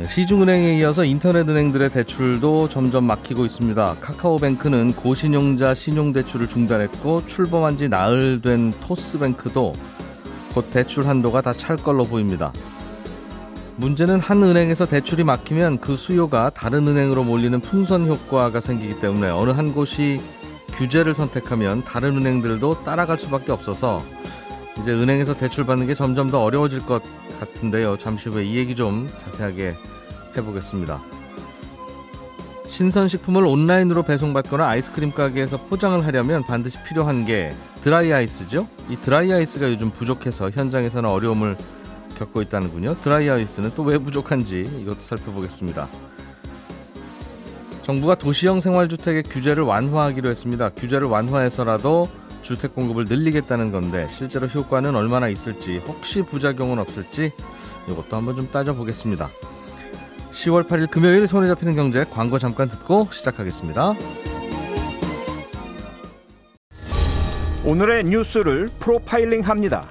네, 시중은행에 이어서 인터넷은행들의 대출도 점점 막히고 있습니다. 카카오뱅크는 고신용자 신용대출을 중단했고 출범한 지 나흘 된 토스뱅크도 곧 대출 한도가 다 찰 걸로 보입니다. 문제는 한 은행에서 대출이 막히면 그 수요가 다른 은행으로 몰리는 풍선 효과가 생기기 때문에 어느 한 곳이 규제를 선택하면 다른 은행들도 따라갈 수밖에 없어서 이제 은행에서 대출 받는 게 점점 더 어려워질 것 같은데요. 잠시 후에 이 얘기 좀 자세하게 해보겠습니다. 신선식품을 온라인으로 배송받거나 아이스크림 가게에서 포장을 하려면 반드시 필요한 게 드라이 아이스죠. 이 드라이 아이스가 요즘 부족해서 현장에서는 어려움을 겪고 있다는군요. 드라이 아이스는 또 왜 부족한지 이것도 살펴보겠습니다. 정부가 도시형 생활주택의 규제를 완화하기로 했습니다. 규제를 완화해서라도 주택 공급을 늘리겠다는 건데 실제로 효과는 얼마나 있을지 혹시 부작용은 없을지 이것도 한번 좀 따져보겠습니다. 10월 8일 금요일 손에 잡히는 경제 광고 잠깐 듣고 시작하겠습니다. 오늘의 뉴스를 프로파일링 합니다.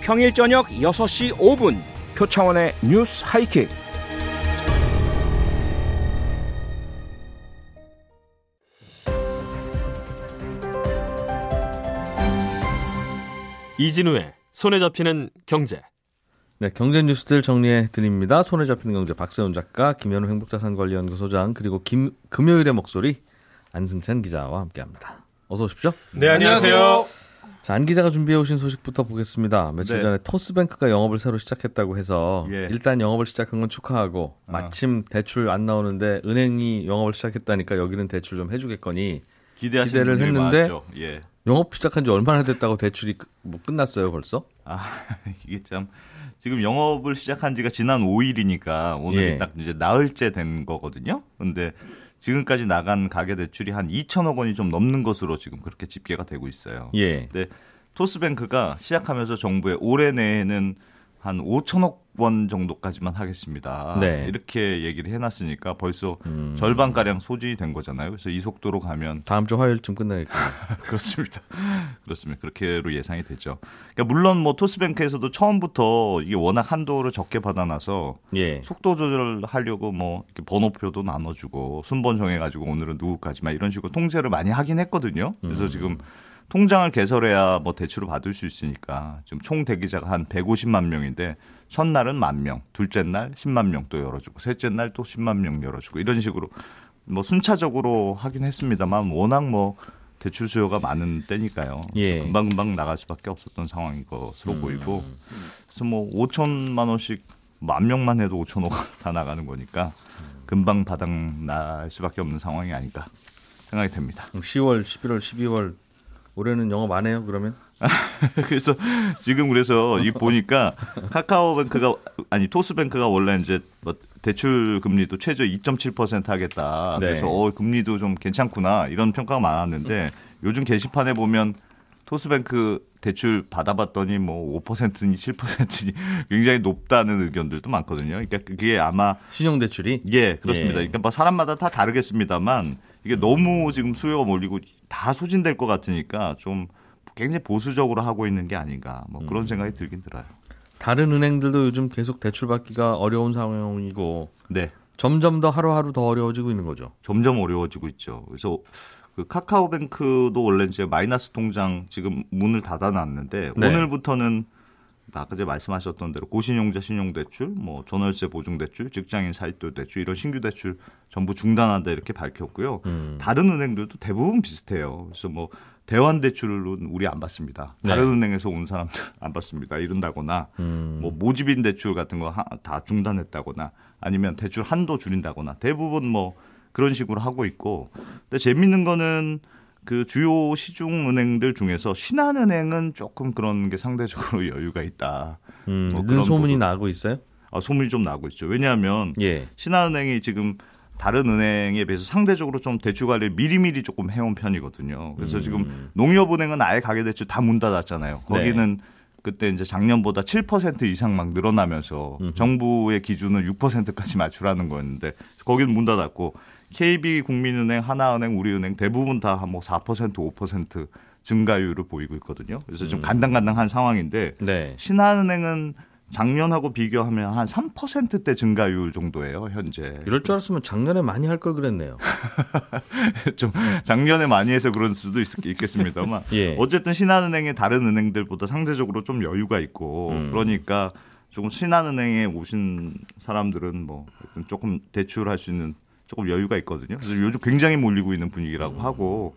평일 저녁 6시 5분 표창원의 뉴스 하이킥. 이진우의 손에 잡히는 경제. 네, 경제 뉴스들 정리해 드립니다. 손에 잡히는 경제 박세훈 작가, 김현우 행복자산관리연구소장 그리고 김 금요일의 목소리 안승찬 기자와 함께합니다. 어서 오십시오. 네, 안녕하세요. 자, 안 기자가 준비해 오신 소식부터 보겠습니다. 며칠 네. 전에 토스뱅크가 영업을 새로 시작했다고 해서 예. 일단 영업을 시작한 건 축하하고 아. 마침 대출 안 나오는데 은행이 영업을 시작했다니까 여기는 대출 좀 해주겠거니 기대하시는 기대를 했는데. 예. 영업 시작한 지 얼마나 됐다고 대출이 그- 뭐 끝났어요 벌써? 아 이게 참 지금 영업을 시작한 지가 지난 5일이니까 오늘이 예. 딱 이제 나흘째 된 거거든요. 근데 지금까지 나간 가계 대출이 한 2천억 원이 좀 넘는 것으로 지금 그렇게 집계가 되고 있어요. 예. 근데 토스뱅크가 시작하면서 정부에 올해 내에는 한 5천억 원 정도까지만 하겠습니다. 네. 이렇게 얘기를 해놨으니까 벌써 음. 절반 가량 소진이 된 거잖아요. 그래서 이 속도로 가면 다음 주 화요일쯤 끝나겠군요. 그렇습니다. 그렇습니다. 그렇게로 예상이 되죠. 그러니까 물론 뭐 토스뱅크에서도 처음부터 이게 워낙 한도를 적게 받아놔서 예. 속도 조절하려고 뭐 이렇게 번호표도 나눠주고 순번 정해가지고 오늘은 누구까지만 이런 식으로 통제를 많이 하긴 했거든요. 그래서 지금 통장을 개설해야 뭐 대출을 받을 수 있으니까 지금 총 대기자가 한 150만 명인데 첫날은 만 명, 둘째 날 10만 명 또 열어주고 셋째 날 또 10만 명 열어주고 이런 식으로 뭐 순차적으로 하긴 했습니다만 워낙 뭐 대출 수요가 많은 때니까요. 예. 금방 금방 나갈 수밖에 없었던 상황인 것으로 보이고 그래서 뭐 5천만 원씩 만 명만 해도 5천억 원 다 나가는 거니까 금방 바닥 날 수밖에 없는 상황이 아닐까 생각이 됩니다. 10월, 11월, 12월 올해는 영업 안 해요 그러면? 그래서 지금 그래서 이 보니까 카카오뱅크가 아니 토스뱅크가 원래 이제 뭐 대출 금리도 최저 2.7% 하겠다. 네. 그래서 어 금리도 좀 괜찮구나 이런 평가가 많았는데 요즘 게시판에 보면 토스뱅크 대출 받아봤더니 뭐 5%니 7%니 굉장히 높다는 의견들도 많거든요. 그러니까 그게 아마 신용 대출이? 예 그렇습니다. 예. 그러니까 뭐 사람마다 다 다르겠습니다만 이게 너무 지금 수요가 몰리고 다 소진될 것 같으니까 좀 굉장히 보수적으로 하고 있는 게 아닌가 뭐 그런 생각이 들긴 들어요. 다른 은행들도 요즘 계속 대출 받기가 어려운 상황이고 네. 점점 더 하루하루 더 어려워지고 있는 거죠. 점점 어려워지고 있죠. 그래서 그 카카오뱅크도 원래 이제 마이너스 통장 지금 문을 닫아놨는데 네. 오늘부터는 아까 제 말씀하셨던 대로 고신용자 신용대출, 뭐 전월세 보증대출, 직장인 사이도 대출 이런 신규 대출 전부 중단한다 이렇게 밝혔고요. 음. 다른 은행들도 대부분 비슷해요. 그래서 뭐 대환 대출은 우리 안 받습니다. 다른 네. 은행에서 온 사람들 안 받습니다. 이런다거나 음. 뭐 모집인 대출 같은 거 다 중단했다거나 아니면 대출 한도 줄인다거나 대부분 뭐 그런 식으로 하고 있고 근데 재밌는 거는 그 주요 시중 은행들 중에서 신한은행은 조금 그런 게 상대적으로 여유가 있다. 음, 뭐는 그런 소문이 부분. 나고 있어요? 아, 소문이 좀 나고 있죠. 왜냐하면 예. 신한은행이 지금 다른 은행에 비해서 상대적으로 좀 대출 관리를 미리미리 조금 해온 편이거든요. 그래서 음. 지금 농협은행은 아예 가계대출 다 문 닫았잖아요. 거기는 그때 이제 작년보다 7% 이상 막 늘어나면서 정부의 기준은 6%까지 맞추라는 거였는데 거기는 문 닫았고 KB 국민은행, 하나은행, 우리은행 대부분 다한뭐4% 5% 증가율을 보이고 있거든요. 그래서 좀 간당간당한 상황인데 네. 신한은행은 작년하고 비교하면 한 3%대 증가율 정도예요, 현재. 이럴 줄 알았으면 작년에 많이 할 걸 그랬네요. 좀 작년에 많이 해서 그럴 수도 있, 겠습니다만 예. 어쨌든 신한은행이 다른 은행들보다 상대적으로 좀 여유가 있고 음. 그러니까 조금 신한은행에 오신 사람들은 뭐 조금 대출할 수 있는 조금 여유가 있거든요. 그래서 요즘 굉장히 몰리고 있는 분위기라고 음. 하고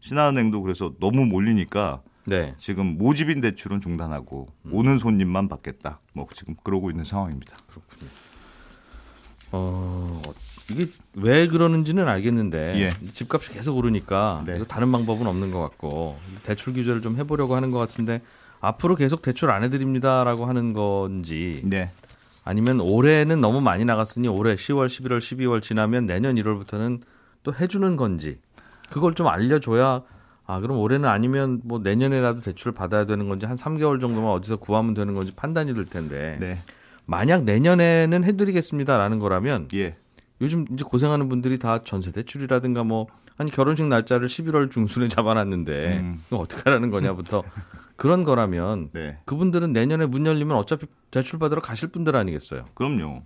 신한은행도 그래서 너무 몰리니까 네. 지금 모집인 대출은 중단하고 음. 오는 손님만 받겠다. 뭐 지금 그러고 있는 상황입니다. 어, 이게 왜 그러는지는 알겠는데 예. 집값이 계속 오르니까 네. 다른 방법은 없는 것 같고 대출 규제를 좀 해보려고 하는 것 같은데 앞으로 계속 대출 안 해드립니다라고 하는 건지 네. 아니면 올해는 너무 많이 나갔으니 올해 10월, 11월, 12월 지나면 내년 1월부터는 또 해주는 건지 그걸 좀 알려줘야 아 그럼 올해는 아니면 뭐 내년에라도 대출을 받아야 되는 건지 한 3개월 정도만 어디서 구하면 되는 건지 판단이 될 텐데 네. 만약 내년에는 해드리겠습니다라는 거라면 예. 요즘 이제 고생하는 분들이 다 전세 대출이라든가 뭐 아니 결혼식 날짜를 11월 중순에 잡아놨는데 음. 이거 어떻게 하라는 거냐부터 그런 거라면 네. 그분들은 내년에 문 열리면 어차피 대출 받으러 가실 분들 아니겠어요. 그럼요.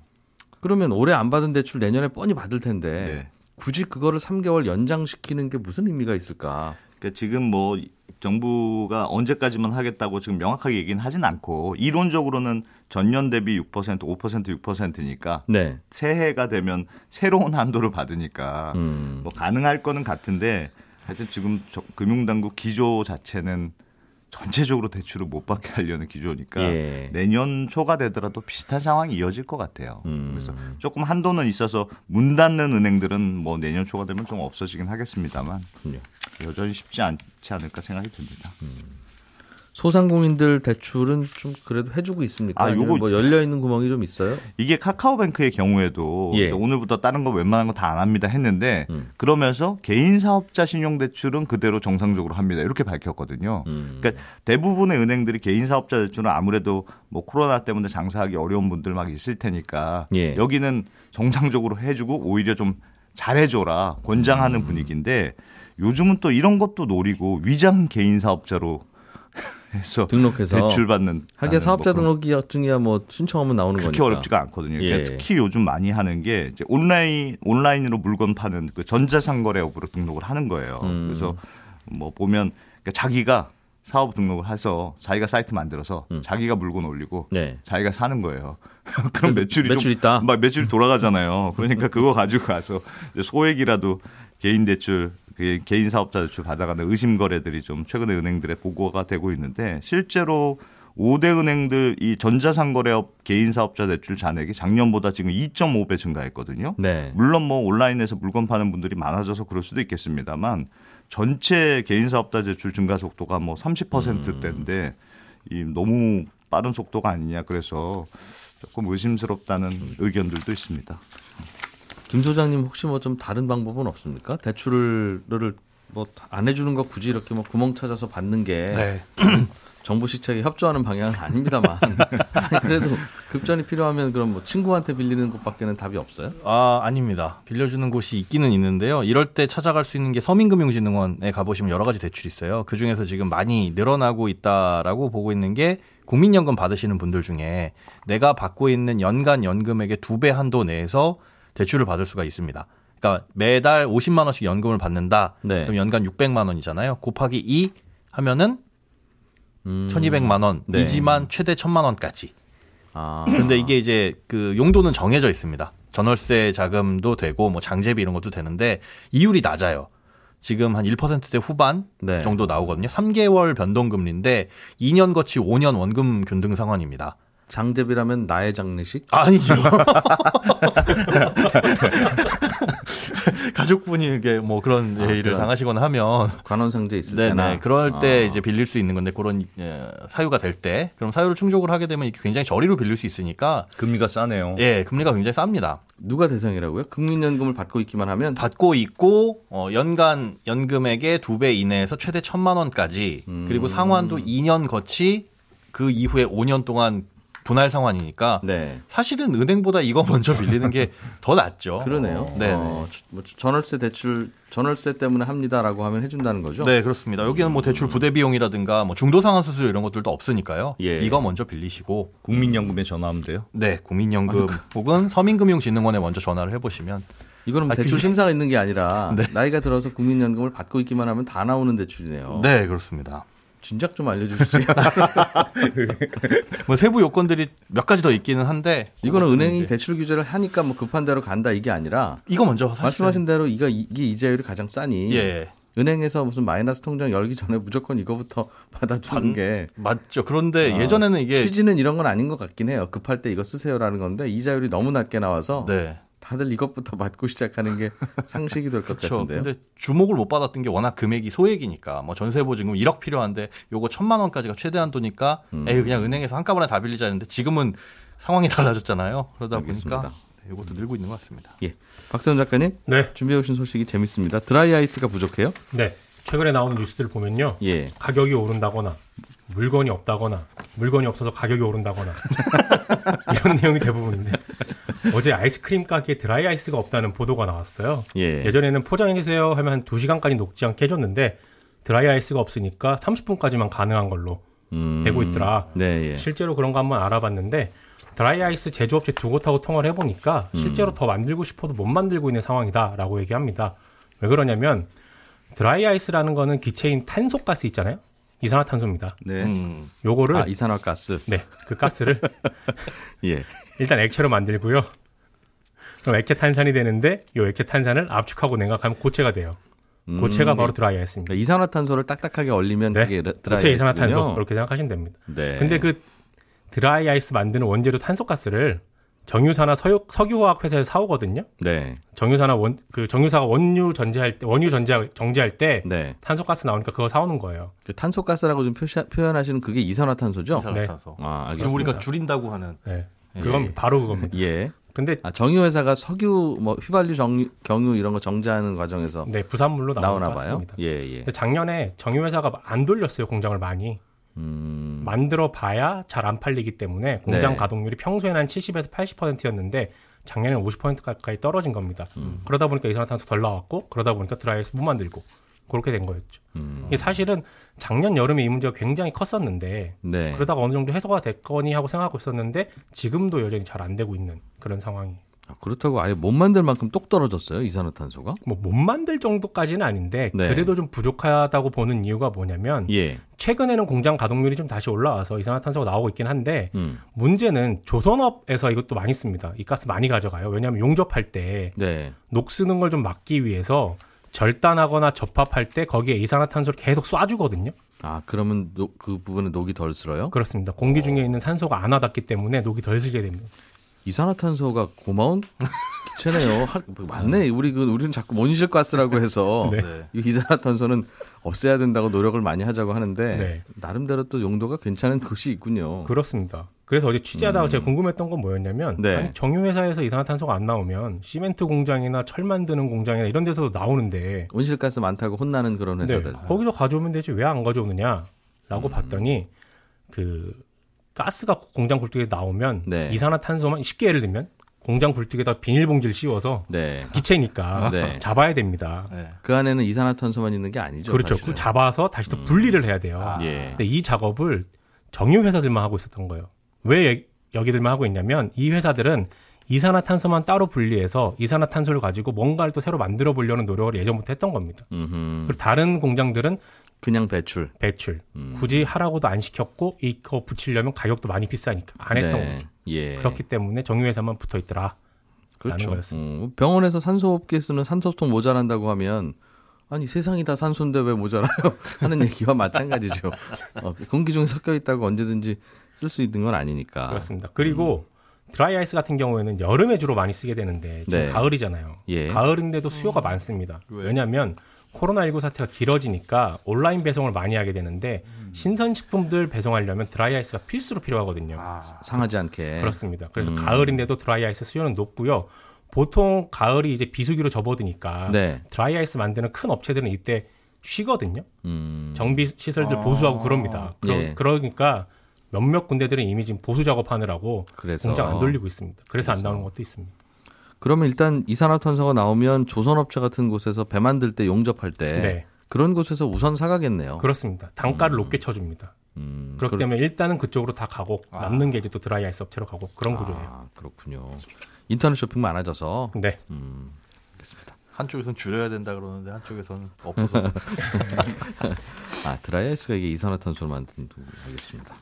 그러면 올해 안 받은 대출 내년에 뻔히 받을 텐데 네. 굳이 그거를 3개월 연장시키는 게 무슨 의미가 있을까? 그러니까 지금 뭐 정부가 언제까지만 하겠다고 지금 명확하게 얘기는 하진 않고 이론적으로는 전년 대비 6% 5% 6%니까 네. 새해가 되면 새로운 한도를 받으니까 음. 뭐 가능할 거는 같은데 하여튼 지금 저- 금융당국 기조 자체는 전체적으로 대출을 못 받게 하려는 기조니까 예. 내년 초가 되더라도 비슷한 상황이 이어질 것 같아요. 음. 그래서 조금 한도는 있어서 문 닫는 은행들은 뭐 내년 초가 되면 좀 없어지긴 하겠습니다만 그럼요. 여전히 쉽지 않지 않을까 생각이 듭니다. 소상공인들 대출은 좀 그래도 해주고 있습니까? 아, 요거 뭐 열려 있는 구멍이 좀 있어요? 이게 카카오뱅크의 경우에도 예. 오늘부터 다른 거 웬만한 거 다 안 합니다 했는데 음. 그러면서 개인 사업자 신용 대출은 그대로 정상적으로 합니다 이렇게 밝혔거든요. 음. 그러니까 대부분의 은행들이 개인 사업자 대출은 아무래도 뭐 코로나 때문에 장사하기 어려운 분들 막 있을 테니까 예. 여기는 정상적으로 해주고 오히려 좀 잘해줘라 음. 권장하는 분위기인데 요즘은 또 이런 것도 노리고 위장 개인 사업자로 해서 등록해서 대출 받는 하긴 사업자 뭐 그런 등록증이야 뭐 신청하면 나오는 그렇게 거니까. 어렵지가 않거든요. 예. 그러니까 특히 요즘 많이 하는 게 이제 온라인 온라인으로 물건 파는 그 전자상거래 업으로 등록을 하는 거예요. 음. 그래서 뭐 보면 그러니까 자기가 사업 등록을 해서 자기가 사이트 만들어서 음. 자기가 물건 올리고 네. 자기가 사는 거예요. 그럼 매출이 매출 좀, 있다? 막 매출이 돌아가잖아요. 그러니까 그거 가지고 가서 소액이라도 개인 대출, 그 개인 사업자 대출 받아가는 의심 거래들이 좀 최근에 은행들의 보고가 되고 있는데 실제로 5대 은행들 이 전자상거래업 개인 사업자 대출 잔액이 작년보다 지금 2.5배 증가했거든요. 네. 물론 뭐 온라인에서 물건 파는 분들이 많아져서 그럴 수도 있겠습니다만 전체 개인 사업자 대출 증가 속도가 뭐 30%대인데 이 너무 빠른 속도가 아니냐 그래서 조금 의심스럽다는 의견들도 있습니다. 김 소장님 혹시 뭐 좀 다른 방법은 없습니까? 대출을 뭐안 해주는 거 굳이 이렇게 뭐 구멍 찾아서 받는 게 네. 정부 시책에 협조하는 방향은 아닙니다만 그래도 급전이 필요하면 그럼 뭐 친구한테 빌리는 것밖에는 답이 없어요? 아, 아닙니다. 빌려주는 곳이 있기는 있는데요. 이럴 때 찾아갈 수 있는 게 서민금융진흥원에 가보시면 여러 가지 대출이 있어요. 그 중에서 지금 많이 늘어나고 있다라고 보고 있는 게 국민연금 받으시는 분들 중에 내가 받고 있는 연간 연금액의 두 배 한도 내에서 대출을 받을 수가 있습니다. 그러니까 매달 50만 원씩 연금을 받는다. 네. 그럼 연간 600만 원이잖아요. 곱하기 2 하면은 음. 1200만 네. 원이지만 최대 1000만 원까지. 아. 근데 이게 이제 그 용도는 정해져 있습니다. 전월세 자금도 되고 뭐 장제비 이런 것도 되는데 이율이 낮아요. 지금 한 1%대 후반 네. 정도 나오거든요. 3개월 변동금리인데 2년 거치 5년 원금 균등 상환입니다. 장제비라면 나의 장례식? 아니죠. 가족분이 이게 뭐 그런 아, 일을 그런. 당하시거나 하면 관원상제 있을 때나. 네네 그럴 때 아. 이제 빌릴 수 있는 건데 그런 예, 사유가 될 때 그럼 사유를 충족을 하게 되면 이게 굉장히 저리로 빌릴 수 있으니까 금리가 싸네요. 예 금리가 굉장히 쌉니다. 누가 대상이라고요? 국민연금을 받고 있기만 하면 받고 있고 어, 연간 연금액의 두 배 이내에서 최대 천만 원까지 음. 그리고 상환도 2년 거치 그 이후에 5년 동안 분할 상환이니까 네. 사실은 은행보다 이거 먼저 빌리는 게 더 낫죠. 그러네요. 네. 어, 저- 뭐 전월세 대출 전월세 때문에 합니다라고 하면 해준다는 거죠. 네, 그렇습니다. 여기는 뭐 대출 부대 비용이라든가 뭐 중도 상환 수수료 이런 것들도 없으니까 예. 이거 먼저 빌리시고 국민연금에 전화하면 돼요. 네, 국민연금 혹은 서민금융진흥원에 먼저 전화를 해보시면 이거는 뭐 아, 대출 그게- 심사가 있는 게 아니라 네. 나이가 들어서 국민연금을 받고 있기만 하면 다 나오는 대출이네요. 네, 그렇습니다. 진작 좀 알려주시지. 뭐 세부 요건들이 몇 가지 더 있기는 한데 이거는 그것도 은행이 이제 대출 규제를 하니까 뭐 급한 대로 간다 이게 아니라 이거 먼저 사실 말씀하신 대로 이거 이게 이자율이 가장 싸니 예. 은행에서 무슨 마이너스 통장 열기 전에 무조건 이거부터 받아주는 게 맞죠. 그런데 아, 예전에는 이게 취지는 이런 건 아닌 것 같긴 해요. 급할 때 이거 쓰세요라는 건데 이자율이 너무 낮게 나와서 네. 다들 이것부터 받고 시작하는 게 상식이 될 것. 같은데요. 근데 주목을 못 받았던 게 워낙 금액이 소액이니까 뭐 전세 보증금 1억 필요한데 요거 천만 원까지가 최대 한도니까 음. 에이 그냥 은행에서 한꺼번에 다 빌리자 했는데 지금은 상황이 달라졌잖아요. 그러다 알겠습니다. 보니까 네, 이것도 늘고 있는 것 같습니다. 예. 박세훈 작가님 네, 준비해 오신 소식이 재밌습니다. 드라이 아이스가 부족해요? 네. 최근에 나오는 뉴스들을 보면요. 예. 가격이 오른다거나 물건이 없다거나 물건이 없어서 가격이 오른다거나 이런 내용이 대부분인데 어제 아이스크림 가게에 드라이 아이스가 없다는 보도가 나왔어요. 예. 예전에는 포장해 주세요 하면 한 2시간까지 녹지 않게 해줬는데 드라이 아이스가 없으니까 30분까지만 가능한 걸로 음, 되고 있더라. 네, 예. 실제로 그런 거 한번 알아봤는데 드라이 아이스 제조업체 두 곳하고 통화를 해보니까 음. 실제로 더 만들고 싶어도 못 만들고 있는 상황이다라고 얘기합니다. 왜 그러냐면 드라이 아이스라는 거는 기체인 탄소가스 있잖아요. 이산화탄소입니다. 네. 음, 요거를 아, 이산화가스. 네, 그 가스를 예. 일단 액체로 만들고요. 그럼 액체 탄산이 되는데 요 액체 탄산을 압축하고 냉각하면 고체가 돼요. 음, 고체가 바로 드라이 아이스입니다. 그러니까 이산화탄소를 딱딱하게 얼리면 네, 그게 드- 드라이 고체 이산화탄소. 그렇게 생각하시면 됩니다. 네. 근데 그 드라이 아이스 만드는 원재료 탄소가스를 정유사나 서유, 석유화학 회사에서 사오거든요. 네. 정유사나 원 그 정유사가 원유 전제할 때 원유 전제 정제할 때 네. 탄소가스 나오니까 그거 사오는 거예요. 그 탄소가스라고 좀 표시, 표현하시는 그게 이산화탄소죠? 이산화탄소. 아, 지금 알겠습니다. 우리가 줄인다고 하는 네. 그건 바로 그겁니다. 예. 근데 아, 정유 회사가 석유, 뭐, 휘발유, 정유, 경유 이런 거 정제하는 과정에서 네, 부산물로 나오나 것 봐요. 예, 예. 작년에 정유 회사가 안 돌렸어요 공장을 많이 음, 만들어 봐야 잘 안 팔리기 때문에 공장 네. 가동률이 평소에는 한 70에서 80%였는데 작년에는 50% 가까이 떨어진 겁니다. 음. 그러다 보니까 이산화탄소 덜 나왔고 그러다 보니까 드라이아이스 못 만들고 그렇게 된 거였죠. 음, 이게 사실은 작년 여름에 이 문제가 굉장히 컸었는데 네. 그러다가 어느 정도 해소가 됐거니 하고 생각하고 있었는데 지금도 여전히 잘 안 되고 있는 그런 상황이. 아, 그렇다고 아예 못 만들 만큼 똑 떨어졌어요, 이산화탄소가? 뭐 못 만들 정도까지는 아닌데 네. 그래도 좀 부족하다고 보는 이유가 뭐냐면 예. 최근에는 공장 가동률이 좀 다시 올라와서 이산화탄소가 나오고 있긴 한데 음, 문제는 조선업에서 이것도 많이 씁니다. 이 가스 많이 가져가요. 왜냐하면 용접할 때 네. 녹 쓰는 걸 좀 막기 위해서 절단하거나 접합할 때 거기에 이산화탄소를 계속 쏴주거든요. 아, 그러면 노- 그 부분에 녹이 덜 쓸어요? 그렇습니다. 공기 중에 있는 산소가 안 와닿기 때문에 녹이 덜 쓰게 됩니다. 이산화탄소가 고마운 기체네요. 하- 맞네. 우리 그 우리는 자꾸 온실가스라고 해서 네. 네. 이 이산화탄소는 없애야 된다고 노력을 많이 하자고 하는데 네. 나름대로 또 용도가 괜찮은 곳이 있군요. 그렇습니다. 그래서 어제 취재하다가 제가 궁금했던 건 뭐였냐면 네. 아니, 정유회사에서 이산화탄소가 안 나오면 시멘트 공장이나 철 만드는 공장이나 이런 데서도 나오는데 온실가스 많다고 혼나는 그런 네, 회사들. 거기서 가져오면 되지 왜 안 가져오느냐라고 음. 봤더니 그 가스가 공장 굴뚝에 나오면 네. 이산화탄소만 쉽게 예를 들면 공장 굴뚝에다 비닐봉지를 씌워서 네. 기체니까 네. 잡아야 됩니다. 네. 그 안에는 이산화탄소만 있는 게 아니죠. 그렇죠. 사실은. 잡아서 다시 또 분리를 해야 돼요. 아. 예. 근데 이 작업을 정유 회사들만 하고 있었던 거예요. 왜 여- 여기들만 하고 있냐면 이 회사들은 이산화탄소만 따로 분리해서 이산화탄소를 가지고 뭔가를 또 새로 만들어 보려는 노력을 예전부터 했던 겁니다. 음흠. 그리고 다른 공장들은 그냥 배출. 배출 음. 굳이 하라고도 안 시켰고 이거 붙이려면 가격도 많이 비싸니까 안 했던 네. 거죠. 예. 그렇기 때문에 정유 회사만 붙어 있더라. 그렇죠. 음, 병원에서 산소호흡기 쓰는 산소통 모자란다고 하면 아니 세상이 다 산소인데 왜 모자라요? 하는 얘기와 마찬가지죠. 어, 공기 중에 섞여 있다고 언제든지 쓸 수 있는 건 아니니까. 그렇습니다. 그리고 드라이 아이스 같은 경우에는 여름에 주로 많이 쓰게 되는데 지금 네. 가을이잖아요. 예. 가을인데도 수요가 많습니다. 왜냐하면 코로나19 사태가 길어지니까 온라인 배송을 많이 하게 되는데 신선식품들 배송하려면 드라이 아이스가 필수로 필요하거든요. 상하지 않게. 그렇습니다. 그래서 음. 가을인데도 드라이 아이스 수요는 높고요. 보통 가을이 이제 비수기로 접어드니까 네. 드라이 아이스 만드는 큰 업체들은 이때 쉬거든요. 음. 정비 시설들 보수하고 그럽니다. 그러, 예. 그러니까 몇몇 군데들은 이미 지금 보수 작업하느라고 그래서 공장 안 돌리고 있습니다. 그래서, 안 나오는 것도 있습니다. 그러면 일단 이산화탄소가 나오면 조선업체 같은 곳에서 배 만들 때 용접할 때 네, 그런 곳에서 우선 사가겠네요. 그렇습니다. 단가를 높게 쳐줍니다. 음, 그렇기 그렇- 때문에 일단은 그쪽으로 다 가고 남는 게 이제 또 드라이 아이스 업체로 가고 그런 구조예요. 아, 그렇군요. 인터넷 쇼핑 많아져서 네, 음, 알겠습니다. 한쪽에서는 줄여야 된다 그러는데 한쪽에서는 없어서 아 드라이 아이스가 이게 이산화탄소를 만드는 알겠습니다.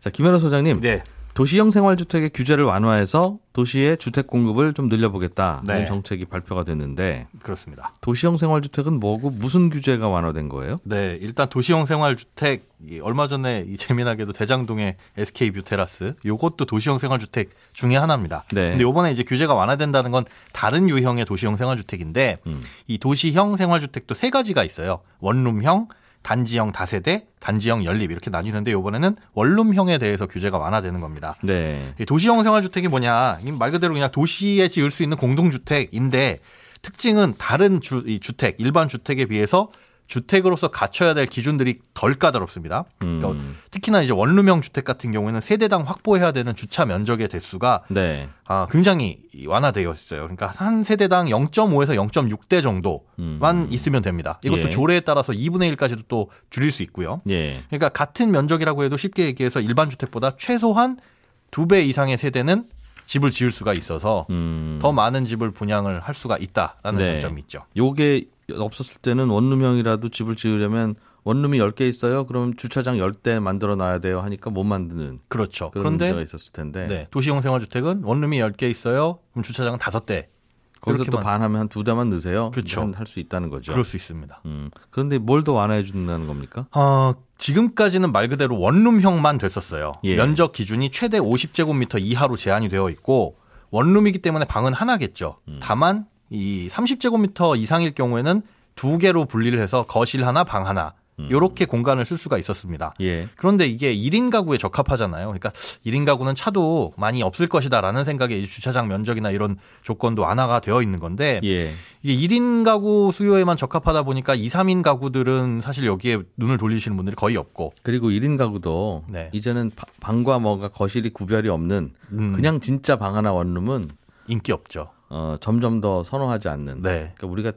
자 김현우 소장님, 네. 도시형 생활주택의 규제를 완화해서 도시의 주택 공급을 좀 늘려보겠다는 네. 정책이 발표가 됐는데 그렇습니다. 도시형 생활주택은 뭐고 무슨 규제가 완화된 거예요? 네, 일단 도시형 생활주택 이 얼마 전에 이 재미나게도 대장동의 SK 뷰테라스 요것도 도시형 생활주택 중에 하나입니다. 네. 근데 요번에 이제 규제가 완화된다는 건 다른 유형의 도시형 생활주택인데 음. 이 도시형 생활주택도 세 가지가 있어요. 원룸형, 단지형 다세대, 단지형 연립 이렇게 나뉘는데 요번에는 원룸형에 대해서 규제가 완화되는 겁니다. 네. 이 도시형 생활주택이 뭐냐? 이말 그대로 그냥 도시에 지을 수 있는 공동주택인데 특징은 다른 주, 이 주택, 일반 주택에 비해서 주택으로서 갖춰야 될 기준들이 덜 까다롭습니다. 그러니까 음, 특히나 이제 원룸형 주택 같은 경우에는 세대당 확보해야 되는 주차 면적의 대수가 네. 아, 굉장히 완화되어 있어요. 그러니까 한 세대당 0.5에서 0.6대 정도만 음. 있으면 됩니다. 이것도 예. 조례에 따라서 2분의 1까지도 또 줄일 수 있고요. 예. 그러니까 같은 면적이라고 해도 쉽게 얘기해서 일반 주택보다 최소한 두 배 이상의 세대는 집을 지을 수가 있어서 음, 더 많은 집을 분양을 할 수가 있다라는 네. 장점이 있죠. 요게 없었을 때는 원룸형이라도 집을 지으려면 원룸이 10개 있어요. 그럼 주차장 10대 만들어 놔야 돼요 하니까 못 만드는 그렇죠. 그런 문제가 그런데 있었을 텐데 네, 도시형 생활주택은 원룸이 10개 있어요. 그럼 주차장은 5대. 거기서 또 반하면 한 두 대만 넣으세요. 그렇죠. 할수 있다는 거죠. 그럴 수 있습니다. 음, 그런데 뭘 더 완화해 준다는 겁니까? 어, 지금까지는 말 그대로 원룸형만 됐었어요. 예. 면적 기준이 최대 50제곱미터 이하로 제한이 되어 있고 원룸이기 때문에 방은 하나겠죠. 음. 다만 이 30제곱미터 이상일 경우에는 두 개로 분리를 해서 거실 하나, 방 하나 음. 이렇게 공간을 쓸 수가 있었습니다. 예. 그런데 이게 1인 가구에 적합하잖아요. 그러니까 1인 가구는 차도 많이 없을 것이다라는 생각에 이 주차장 면적이나 이런 조건도 완화가 되어 있는 건데 예. 이게 1인 가구 수요에만 적합하다 보니까 2, 3인 가구들은 사실 여기에 눈을 돌리시는 분들이 거의 없고 그리고 1인 가구도 네. 이제는 바- 방과 뭐가 거실이 구별이 없는 음, 그냥 진짜 방 하나 원룸은 인기 없죠. 어, 점점 더 선호하지 않는. 네. 그러니까 우리가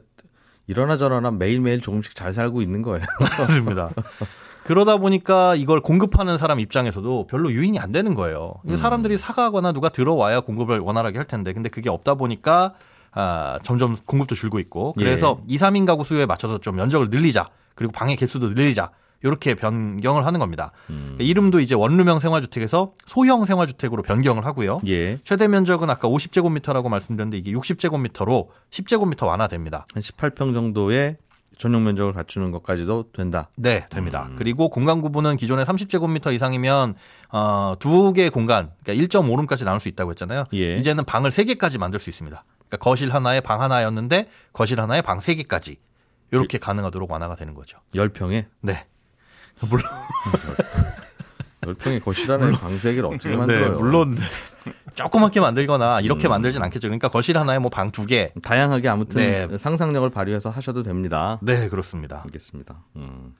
이러나 저러나 매일매일 조금씩 잘 살고 있는 거예요. 맞습니다. 그러다 보니까 이걸 공급하는 사람 입장에서도 별로 유인이 안 되는 거예요. 이게 사람들이 사가거나 누가 들어와야 공급을 원활하게 할 텐데, 근데 그게 없다 보니까 아, 점점 공급도 줄고 있고, 그래서 이 2, 3인 가구 수요에 맞춰서 좀 면적을 늘리자, 그리고 방의 개수도 늘리자, 이렇게 변경을 하는 겁니다. 음. 이름도 이제 원룸형 생활주택에서 소형 생활주택으로 변경을 하고요. 예. 최대 면적은 아까 50제곱미터라고 말씀드렸는데 이게 60제곱미터로 10제곱미터 완화됩니다. 한 18평 정도의 전용 면적을 갖추는 것까지도 된다. 네, 됩니다. 음. 그리고 공간 구분은 기존에 30제곱미터 이상이면 어, 두 개의 공간, 그러니까 1.5룸까지 나눌 수 있다고 했잖아요. 예. 이제는 방을 세 개까지 만들 수 있습니다. 그러니까 거실 하나에 방 하나였는데 거실 하나에 방 세 개까지 이렇게 가능하도록 완화가 되는 거죠. 10평에 네. 10평에 거실 안에 방세개를 어떻게 네, 만들어요? 물론 조그맣게 만들거나 이렇게 음. 만들진 않겠죠. 그러니까 거실 하나에 뭐 방 두 개. 다양하게 아무튼 네. 상상력을 발휘해서 하셔도 됩니다. 네, 그렇습니다. 알겠습니다. 음.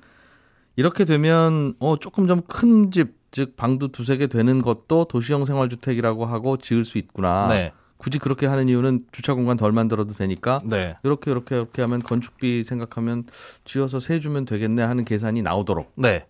이렇게 되면 어 조금 좀 큰 집, 즉 방도 두세 개 되는 것도 도시형 생활주택이라고 하고 지을 수 있구나. 네. 굳이 그렇게 하는 이유는 주차 공간 덜 만들어도 되니까 네. 이렇게 이렇게 이렇게 하면 건축비 생각하면 지어서 세 주면 되겠네 하는 계산이 나오도록. 네.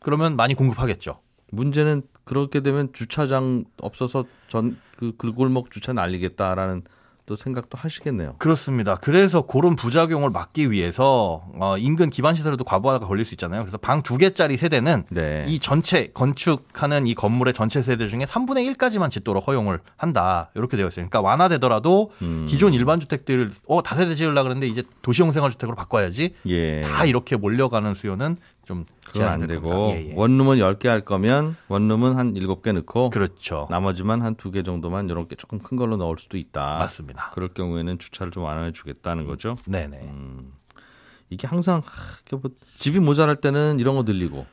그러면 많이 공급하겠죠. 문제는 그렇게 되면 주차장 없어서 전 그 그 골목 주차 날리겠다라는 또 생각도 하시겠네요. 그렇습니다. 그래서 그런 부작용을 막기 위해서 어, 인근 기반 시설에도 과부하가 걸릴 수 있잖아요. 그래서 방 두 개짜리 세대는 네. 이 전체 건축하는 이 건물의 전체 세대 중에 3분의 1까지만 짓도록 허용을 한다. 이렇게 되어 있어요. 그러니까 완화되더라도 음. 기존 일반 주택들 어 다세대 지으려 그랬는데 이제 도시형 생활주택으로 바꿔야지. 예. 다 이렇게 몰려가는 수요는 좀 그건 안 되고. 예, 예. 원룸은 10개 할 거면 원룸은 한 7개 넣고 그렇죠. 나머지만 한두개 정도만 이런 게 조금 큰 걸로 넣을 수도 있다. 맞습니다. 그럴 경우에는 주차를 좀 완화해 주겠다는 거죠. 네 네. 음. 이게 항상 하, 뭐 집이 모자랄 때는 이런 거 늘리고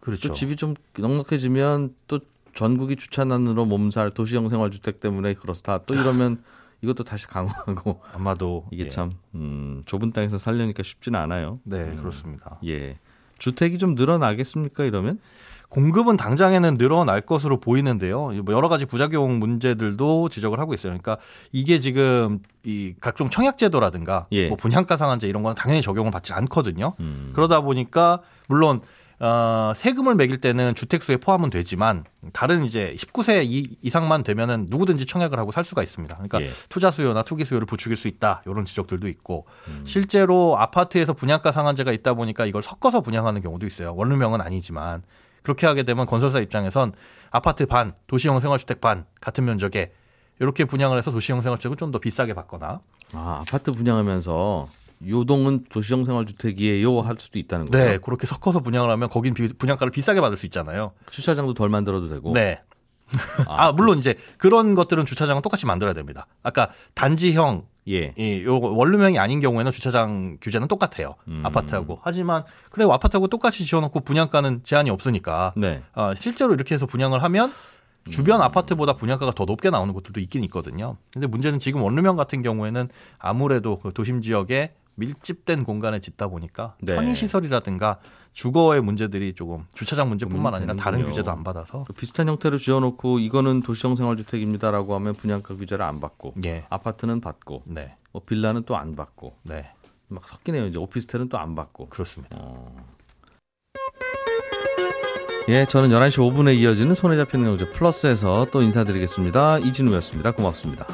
그렇죠. 또 집이 좀 넉넉해지면 또 전국이 주차난으로 몸살 도시형 생활주택 때문에 그렇다. 또 이러면 이것도 다시 강화하고 아마도 이게 예. 참 음, 좁은 땅에서 살려니까 쉽지는 않아요. 네 그렇습니다. 예. 주택이 좀 늘어나겠습니까? 이러면? 공급은 당장에는 늘어날 것으로 보이는데요. 뭐 여러 가지 부작용 문제들도 지적을 하고 있어요. 그러니까 이게 지금 이 각종 청약제도라든가 예. 뭐 분양가 상한제 이런 거는 당연히 적용을 받지 않거든요. 음. 그러다 보니까 물론 어, 세금을 매길 때는 주택수에 포함은 되지만 다른 이제 19세 이, 이상만 되면은 누구든지 청약을 하고 살 수가 있습니다. 그러니까 예. 투자 수요나 투기 수요를 부추길 수 있다 이런 지적들도 있고 실제로 아파트에서 분양가 상한제가 있다 보니까 이걸 섞어서 분양하는 경우도 있어요. 원룸형은 아니지만 그렇게 하게 되면 건설사 입장에선 아파트 반, 도시형 생활주택 반 같은 면적에 이렇게 분양을 해서 도시형 생활주택을 좀더 비싸게 받거나 아, 아파트 분양하면서 요 동은 도시형 생활주택이에요 할 수도 있다는 거죠. 네 그렇게 섞어서 분양을 하면 거긴 비- 분양가를 비싸게 받을 수 있잖아요. 주차장도 덜 만들어도 되고. 네. 아, 물론 이제 그런 것들은 주차장은 똑같이 만들어야 됩니다. 아까 단지형 예. 이요 원룸형이 아닌 경우에는 주차장 규제는 똑같아요. 음. 아파트하고. 하지만 그래 아파트하고 똑같이 지어놓고 분양가는 제한이 없으니까 네. 어, 실제로 이렇게 해서 분양을 하면 주변 아파트보다 분양가가 더 높게 나오는 곳들도 있긴 있거든요. 근데 문제는 지금 원룸형 같은 경우에는 아무래도 그 도심 지역에 밀집된 공간에 짓다 보니까 네. 편의 시설이라든가 주거의 문제들이 조금 주차장 문제뿐만 아니라 다른. 규제도 안 받아서 그 비슷한 형태로 지어놓고 이거는 도시형 생활주택입니다라고 하면 분양가 규제를 안 받고 예. 아파트는 받고 네. 뭐 빌라는 또 안 받고 네. 막 섞이네요. 이제 오피스텔은 또 안 받고. 그렇습니다. 예, 저는 11시 5분에 이어지는 손에 잡히는 경제 플러스에서 또 인사드리겠습니다. 이진우였습니다. 고맙습니다.